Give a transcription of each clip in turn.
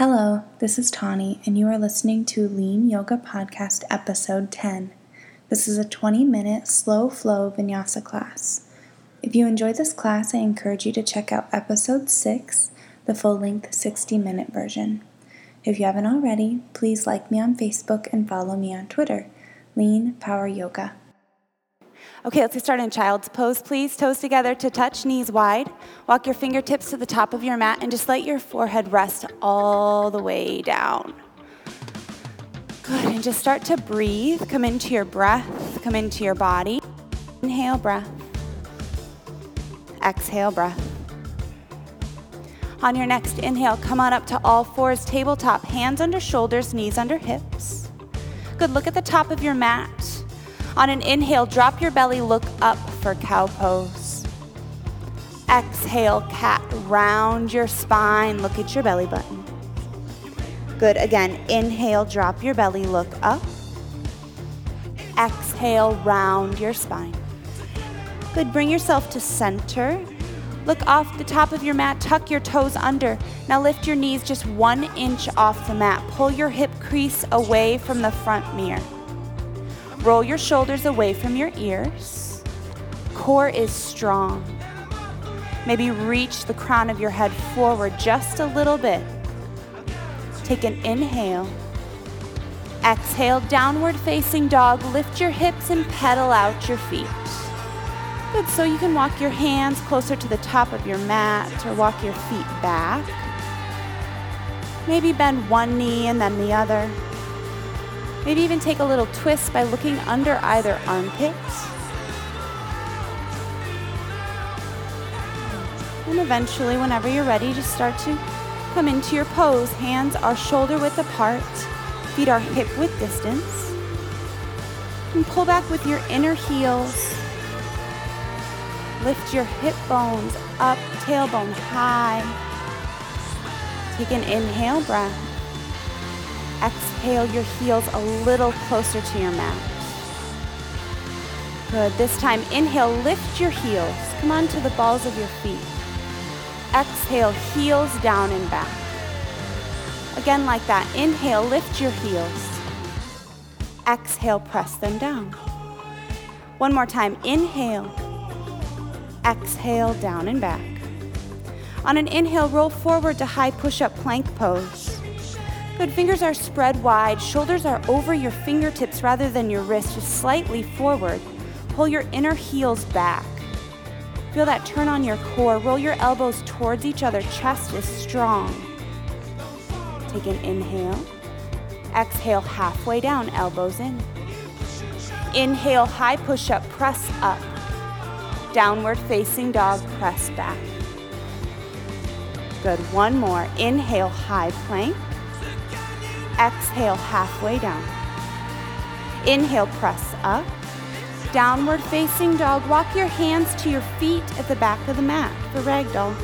Hello, this is Tawny, and you are listening to Lean Yoga Podcast Episode 10. This is a 20 minute slow flow vinyasa class. If you enjoy this class, I encourage you to check out Episode 6, the full length 60 minute version. If you haven't already, please like me on Facebook and follow me on Twitter, Lean Power Yoga. Okay, let's get started in child's pose, please. Toes together to touch, knees wide. Walk your fingertips to the top of your mat and just let your forehead rest all the way down. Good, and just start to breathe. Come into your breath, come into your body. Inhale, breath. Exhale, breath. On your next inhale, come on up to all fours, tabletop, hands under shoulders, knees under hips. Good, look at the top of your mat. On an inhale, drop your belly, look up for cow pose. Exhale, cat, round your spine, look at your belly button. Good, again, inhale, drop your belly, look up. Exhale, round your spine. Good, bring yourself to center. Look off the top of your mat, tuck your toes under. Now lift your knees just one inch off the mat. Pull your hip crease away from the front mirror. Roll your shoulders away from your ears. Core is strong. Maybe reach the crown of your head forward just a little bit. Take an inhale. Exhale, downward facing dog. Lift your hips and pedal out your feet. Good, so you can walk your hands closer to the top of your mat or walk your feet back. Maybe bend one knee and then the other. Maybe even take a little twist by looking under either armpit. And eventually, whenever you're ready, just start to come into your pose. Hands are shoulder width apart, feet are hip width distance. And pull back with your inner heels. Lift your hip bones up, tailbone high. Take an inhale breath. Exhale your heels a little closer to your mat. Good. This time, inhale, lift your heels. Come on to the balls of your feet. Exhale, heels down and back. Again, like that. Inhale, lift your heels. Exhale, press them down. One more time. Inhale. Exhale, down and back. On an inhale, roll forward to high push up plank pose. Good. Fingers are spread wide. Shoulders are over your fingertips rather than your wrists, just slightly forward. Pull your inner heels back. Feel that turn on your core. Roll your elbows towards each other. Chest is strong. Take an inhale. Exhale halfway down, elbows in. Inhale, high push up, press up. Downward facing dog, press back. Good. One more. Inhale, high plank. Exhale, halfway down. Inhale, press up. Downward facing dog. Walk your hands to your feet at the back of the mat for ragdoll.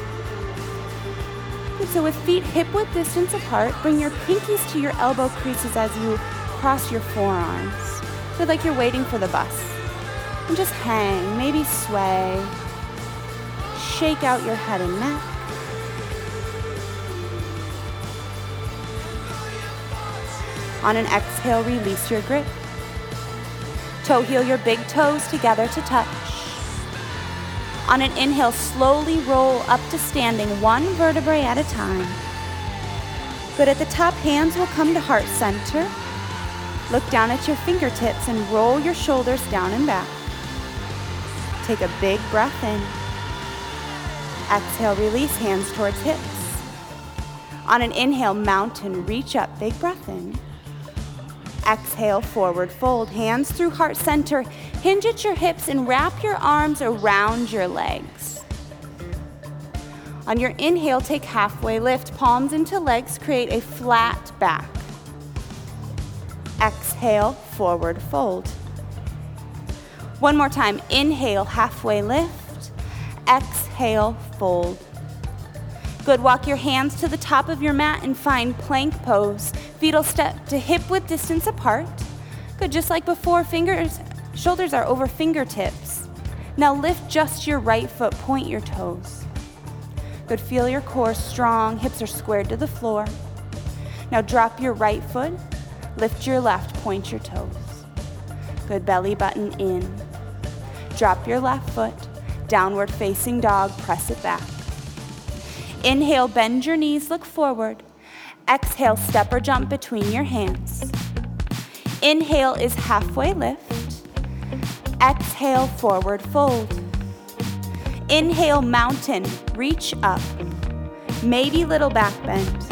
So, with feet hip width distance apart, bring your pinkies to your elbow creases as you cross your forearms. Feel like you're waiting for the bus. And just hang, maybe sway. Shake out your head and neck. On an exhale, release your grip. Toe heel your big toes together to touch. On an inhale, slowly roll up to standing one vertebrae at a time. Good. At the top, hands will come to heart center. Look down at your fingertips and roll your shoulders down and back. Take a big breath in. Exhale, release hands towards hips. On an inhale, mountain, reach up, big breath in. Exhale, forward fold, hands through heart center. Hinge at your hips and wrap your arms around your legs. On your inhale, take halfway lift, palms into legs, create a flat back. Exhale, forward fold. One more time. Inhale, halfway lift. Exhale, fold. Good. Walk your hands to the top of your mat and find plank pose. Fetal step to hip width distance apart. Good. Just like before, fingers, shoulders are over fingertips. Now lift just your right foot, point your toes. Good. Feel your core strong, hips are squared to the floor. Now drop your right foot, lift your left, point your toes. Good belly button in. Drop your left foot, downward facing dog, press it back. Inhale, bend your knees, look forward. Exhale, step or jump between your hands. Inhale is halfway lift. Exhale, forward fold. Inhale, mountain, reach up. Maybe little back bend.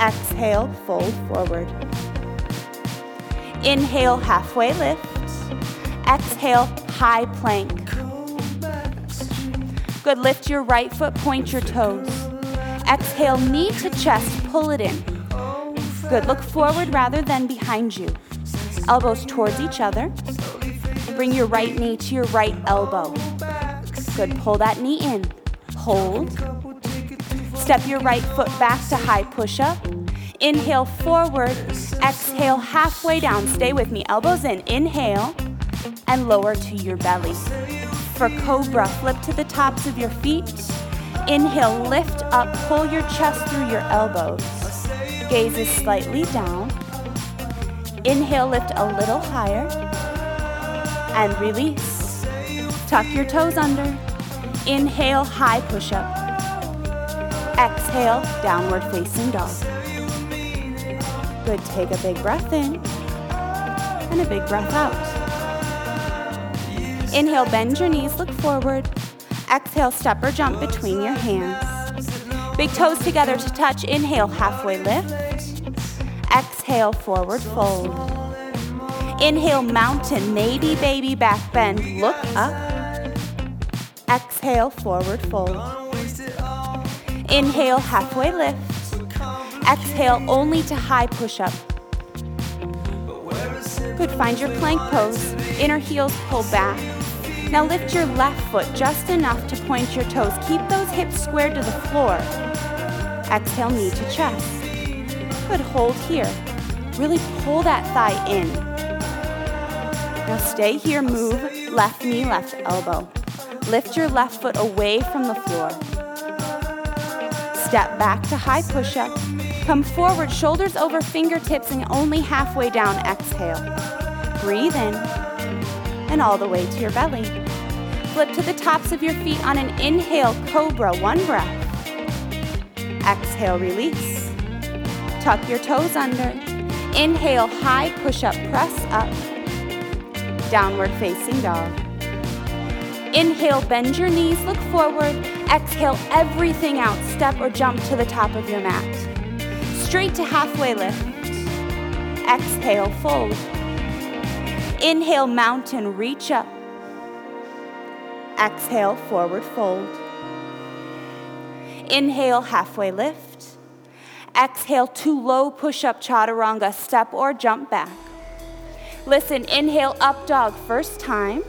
Exhale, fold forward. Inhale, halfway lift. Exhale, high plank. Good, lift your right foot, point your toes. Exhale, knee to chest, pull it in. Good, look forward rather than behind you. Elbows towards each other. Bring your right knee to your right elbow. Good, pull that knee in. Hold. Step your right foot back to high push up. Inhale forward, exhale halfway down. Stay with me. Elbows in. Inhale and lower to your belly. For cobra, flip to the tops of your feet. Inhale, lift up, pull your chest through your elbows. Gaze is slightly down. Inhale, lift a little higher. And release. Tuck your toes under. Inhale, high push up. Exhale, downward facing dog. Good, take a big breath in and a big breath out. Inhale, bend your knees, look forward. Exhale, step or jump between your hands. Big toes together to touch. Inhale, halfway lift. Exhale, forward fold. Inhale, mountain, maybe baby back bend. Look up. Exhale, forward fold. Inhale, halfway lift. Exhale, only to high push up. Good, find your plank pose. Inner heels pull back. Now lift your left foot just enough to point your toes. Keep those hips squared to the floor. Exhale, knee to chest. Good, hold here. Really pull that thigh in. Now stay here, move left knee, left elbow. Lift your left foot away from the floor. Step back to high push up. Come forward, shoulders over fingertips and only halfway down. Exhale. Breathe in and all the way to your belly. Flip to the tops of your feet on an inhale, cobra, one breath. Exhale, release. Tuck your toes under. Inhale, high push up, press up. Downward facing dog. Inhale, bend your knees, look forward. Exhale, everything out. Step or jump to the top of your mat. Straight to halfway lift. Exhale, fold. Inhale, mountain, reach up. Exhale, forward fold. Inhale, halfway lift. Exhale, to low push up chaturanga, step or jump back. Listen, inhale, up dog, first time.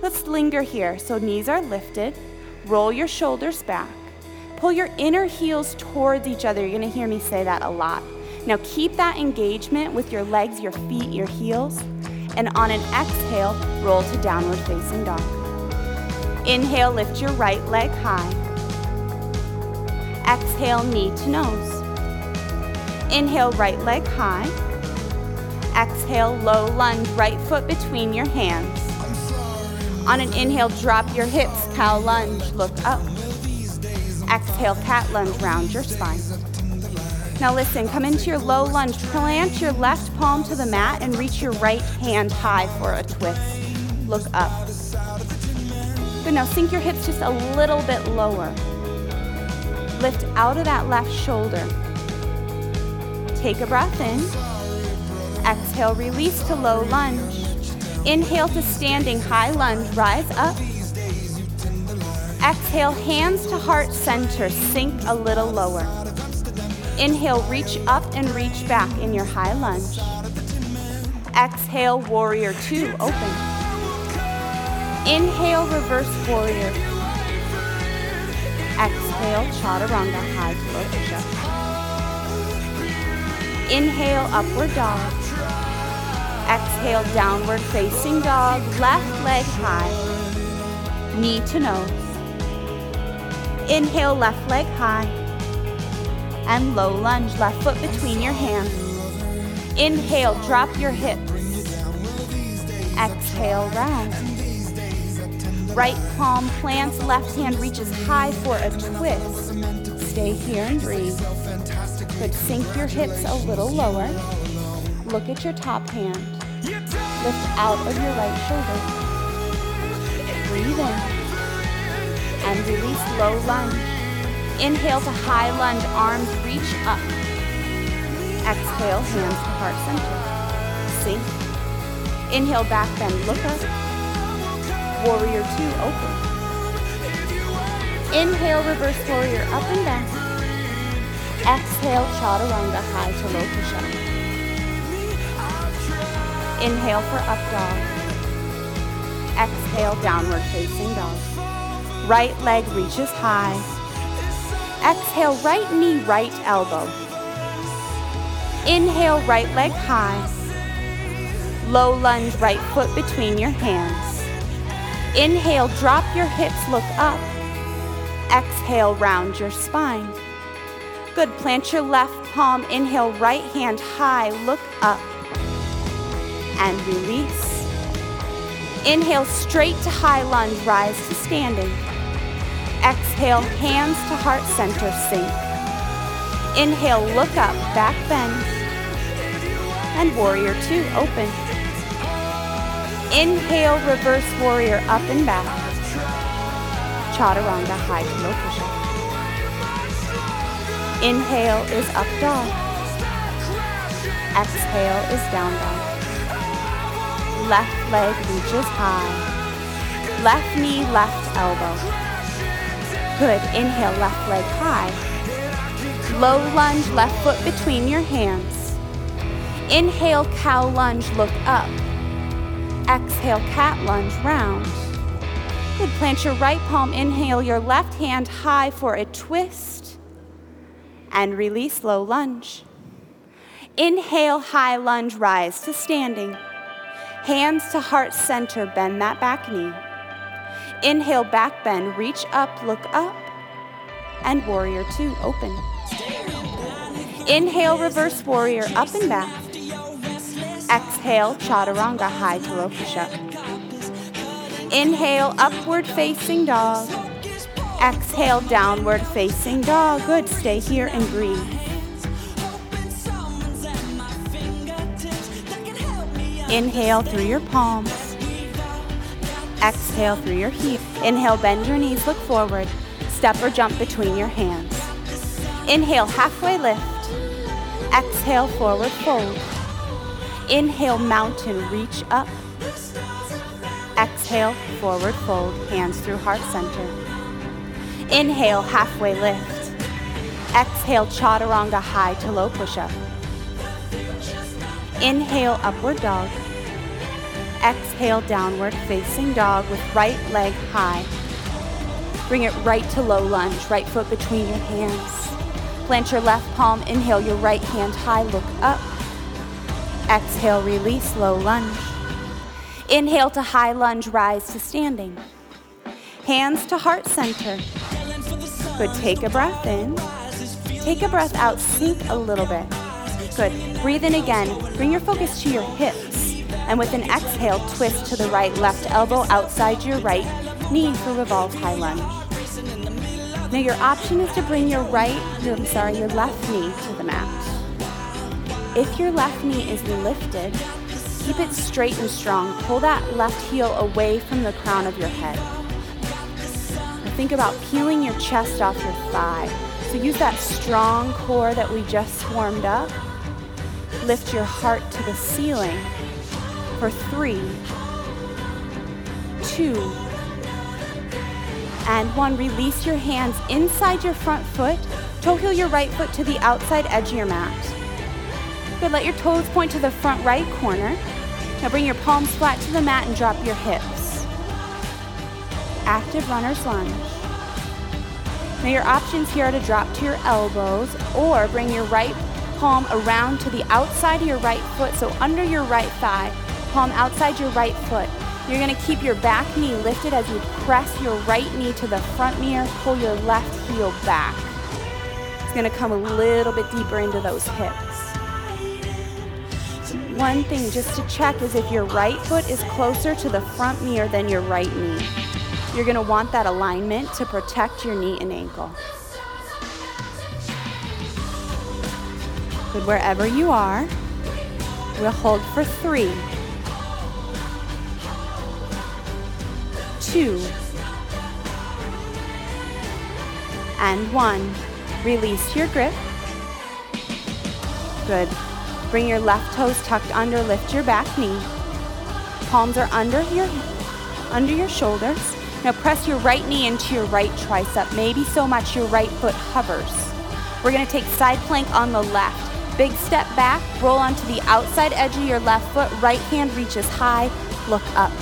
Let's linger here. So knees are lifted. Roll your shoulders back. Pull your inner heels towards each other. You're to hear me say that a lot. Now keep that engagement with your legs, your feet, your heels. And on an exhale, roll to downward facing dog. Inhale, lift your right leg high. Exhale, knee to nose. Inhale, right leg high. Exhale, low lunge, right foot between your hands. On an inhale, drop your hips, cow lunge, look up. Exhale, cat lunge, round your spine. Now listen, come into your low lunge, plant your left palm to the mat and reach your right hand high for a twist. Look up. Good, now sink your hips just a little bit lower. Lift out of that left shoulder. Take a breath in. Exhale, release to low lunge. Inhale to standing high lunge, rise up. Exhale, hands to heart center, sink a little lower. Inhale, reach up and reach back in your high lunge. Exhale, warrior two, open. Inhale, reverse warrior. Exhale, chaturanga, high floor push-up. Inhale, upward dog. Exhale, downward facing dog, left leg high, knee to nose. Inhale, left leg high. And low lunge, left foot between your hands. Inhale, drop your hips. Exhale, round. Right palm plants, left hand reaches high for a twist. Stay here and breathe. Good. Sink your hips a little lower. Look at your top hand. Lift out of your right shoulder. Breathe in. And release low lunge. Inhale to high lunge, arms reach up. Exhale, hands to heart center. Sink. Inhale, back bend, look up. Warrior two, open. Inhale, reverse warrior, up and down. Exhale, chaturanga, high to low push-up. Inhale for up dog. Exhale, downward facing dog. Right leg reaches high. Exhale, right knee, right elbow. Inhale, right leg high. Low lunge, right foot between your hands. Inhale, drop your hips, look up. Exhale, round your spine. Good. Plant your left palm. Inhale, right hand high, look up. And release. Inhale, straight to high lunge, rise to standing. Exhale, hands to heart center, sink. Inhale, look up, back bend. And warrior two, open. Inhale, reverse warrior, up and back. Chaturanga, high to low push-up. Inhale is up dog. Exhale is down dog. Left leg reaches high. Left knee, left elbow. Good. Inhale, left leg high. Low lunge, left foot between your hands. Inhale, cow lunge, look up. Exhale, cat lunge, round. Good. Plant your right palm. Inhale your left hand high for a twist. And release low lunge. Inhale, high lunge, rise to standing. Hands to heart center, bend that back knee. Inhale, back bend, reach up, look up, and warrior two, open. Inhale, reverse warrior, up and back. Exhale, chaturanga, high to low push up. Inhale, upward facing dog. Exhale, downward facing dog. Good, stay here and breathe. Inhale through your palms. Exhale through your heels. Inhale, bend your knees, look forward. Step or jump between your hands. Inhale, halfway lift. Exhale, forward fold. Inhale, mountain, reach up. Exhale, forward fold, hands through heart center. Inhale, halfway lift. Exhale, chaturanga, high to low push up. Inhale, upward dog. Exhale, downward facing dog with right leg high. Bring it right to low lunge, right foot between your hands. Plant your left palm, inhale your right hand high, look up. Exhale, release, low lunge. Inhale to high lunge, rise to standing. Hands to heart center. Good, take a breath in. Take a breath out, sink a little bit. Good, breathe in again. Bring your focus to your hips and with an exhale, twist to the right left elbow outside your right knee for revolve high lunge. Now your option is to bring your right, I'm sorry, your left knee to the mat. If your left knee is lifted, keep it straight and strong. Pull that left heel away from the crown of your head. Now think about peeling your chest off your thigh. So use that strong core that we just warmed up. Lift your heart to the ceiling for three, two, and one. Release your hands inside your front foot. Toe heel your right foot to the outside edge of your mat. Good. Let your toes point to the front right corner. Now bring your palms flat to the mat and drop your hips. Active runner's lunge. Now your options here are to drop to your elbows or bring your right palm around to the outside of your right foot, so under your right thigh, palm outside your right foot. You're going to keep your back knee lifted as you press your right knee to the front mirror, pull your left heel back. It's gonna come a little bit deeper into those hips. One thing just to check is if your right foot is closer to the front mirror than your right knee. You're gonna want that alignment to protect your knee and ankle. Good, wherever you are, we'll hold for three, two, and one. Release your grip. Good. Bring your left toes tucked under, lift your back knee. Palms are under your under your shoulders. Now press your right knee into your right tricep, maybe so much your right foot hovers. We're gonna take side plank on the left. Big step back, roll onto the outside edge of your left foot, right hand reaches high, look up.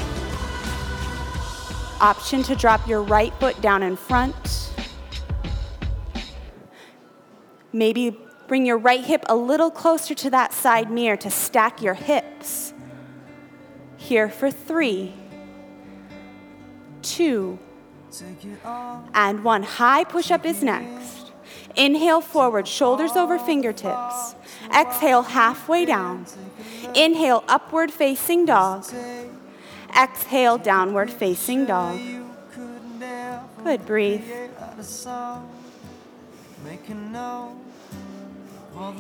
Option to drop your right foot down in front. Maybe bring your right hip a little closer to that side mirror to stack your hips. Here for three, two, and one. High push up is next. Inhale forward, shoulders over fingertips. Exhale halfway down. Inhale upward facing dog. Exhale downward facing dog. Good, breathe.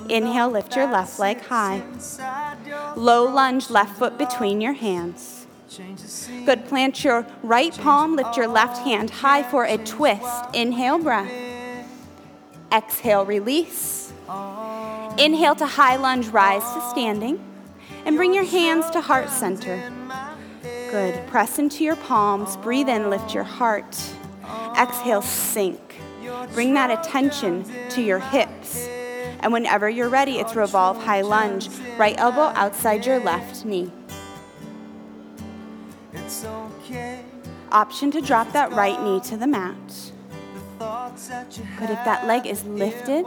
Inhale, lift your left leg high. Low lunge, left foot between your hands. Good, plant your right palm, lift your left hand high for a twist. Inhale, breath. Exhale, release. Inhale to high lunge, rise to standing. And bring your hands to heart center. Good. Press into your palms. Breathe in, lift your heart. Exhale, sink. Bring that attention to your hips. And whenever you're ready, it's revolve high lunge. Right elbow outside your left knee. Option to drop that right knee to the mat. But if that leg is lifted,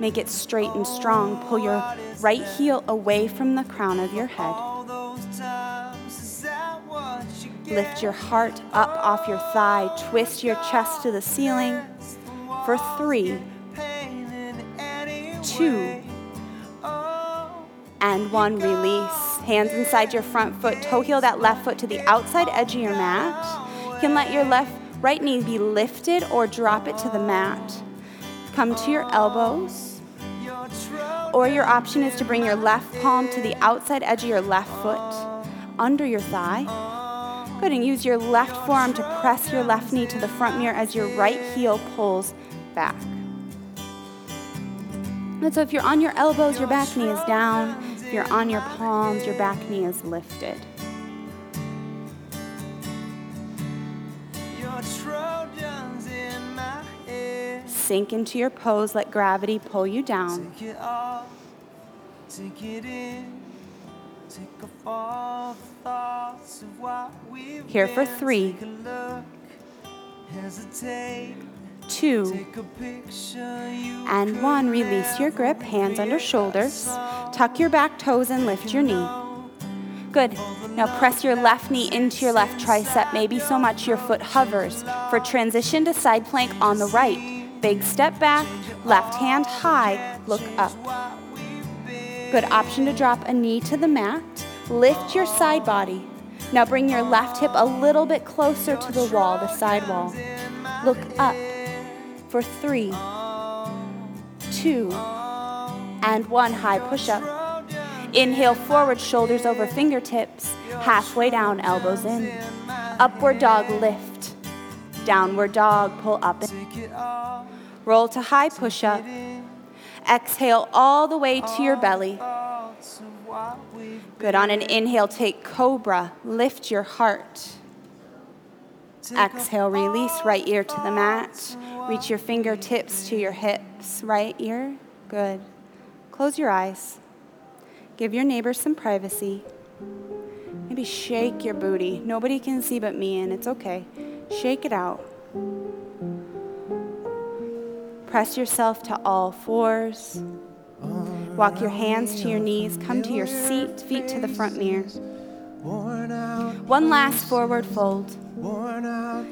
make it straight and strong. Pull your right heel away from the crown of your head. Lift your heart up off your thigh. Twist your chest to the ceiling for three, two, and one. Release. Hands inside your front foot. Toe heel that left foot to the outside edge of your mat. You can let your left right knee be lifted or drop it to the mat. Come to your elbows. Or your option is to bring your left palm to the outside edge of your left foot, under your thigh. And use your left forearm to press your left knee to the front mirror as your right heel pulls back. And so if you're on your elbows, your back knee is down. If you're on your palms, your back knee is lifted. Sink into your pose, let gravity pull you down. Here for three. Take a look, hesitate, Two take a picture. You and one. Release your grip, hands under shoulders. Tuck your back toes and lift your knee. Good. Now press your left knee into your left tricep, maybe so much your foot hovers. For transition to side plank on the right. Big step back, left hand high, look up. Good option to drop a knee to the mat. Lift your side body. Now bring your left hip a little bit closer to the wall, the side wall. Look up for three, two, and one high push up. Inhale forward, shoulders over fingertips, halfway down, elbows in. Upward dog, lift. Downward dog, pull up. Take it off, Roll to high push up. Exhale all the way to your belly. thoughts of what we've Good. On an inhale, take cobra. Lift your heart. Exhale, release right ear to the mat. Reach your fingertips to your hips. Right ear. Good. Close your eyes. Give your neighbor some privacy. Maybe shake your booty. Nobody can see but me, and it's okay. Shake it out. Press yourself to all fours. Walk your hands to your knees. Come to your seat, feet to the front mirror. One last forward fold.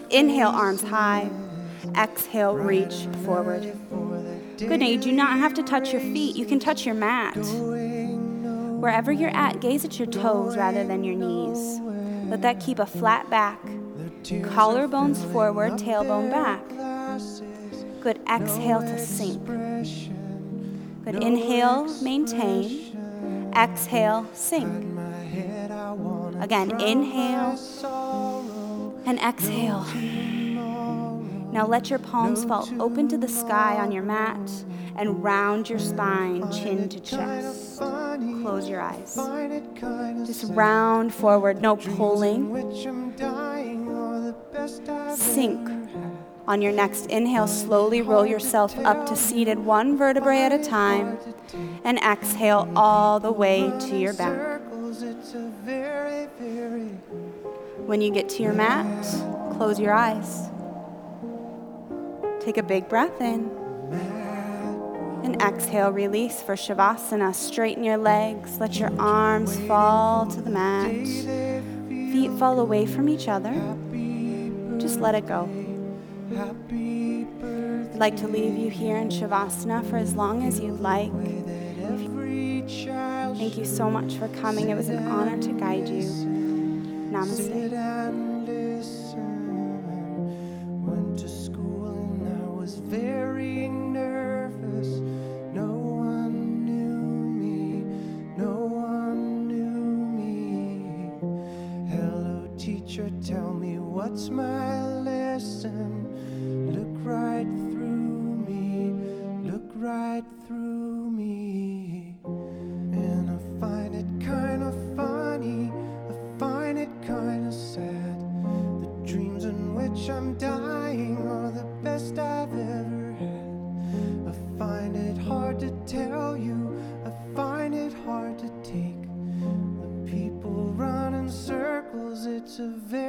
Inhale, arms high. Exhale, reach forward. Good. Now you do not have to touch your feet. You can touch your mat. Wherever you're at, gaze at your toes rather than your knees. Let that keep a flat back. Collarbones forward, tailbone back. Good. Exhale to sink. Good. Inhale, maintain. Exhale, sink. Again, inhale and exhale. Now let your palms fall open to the sky on your mat and round your spine, chin to chest. Close your eyes. Just round forward, no pulling. Sink. On your next inhale, slowly roll yourself up to seated one vertebrae at a time and exhale all the way to your back. When you get to your mat, close your eyes. Take a big breath in. And exhale, release for Shavasana. Straighten your legs. Let your arms fall to the mat. Feet fall away from each other. Just let it go. I'd like to leave you here in Shavasana for as long as you'd like. Thank you so much for coming. It was an honor to guide you. Namaste. it's a very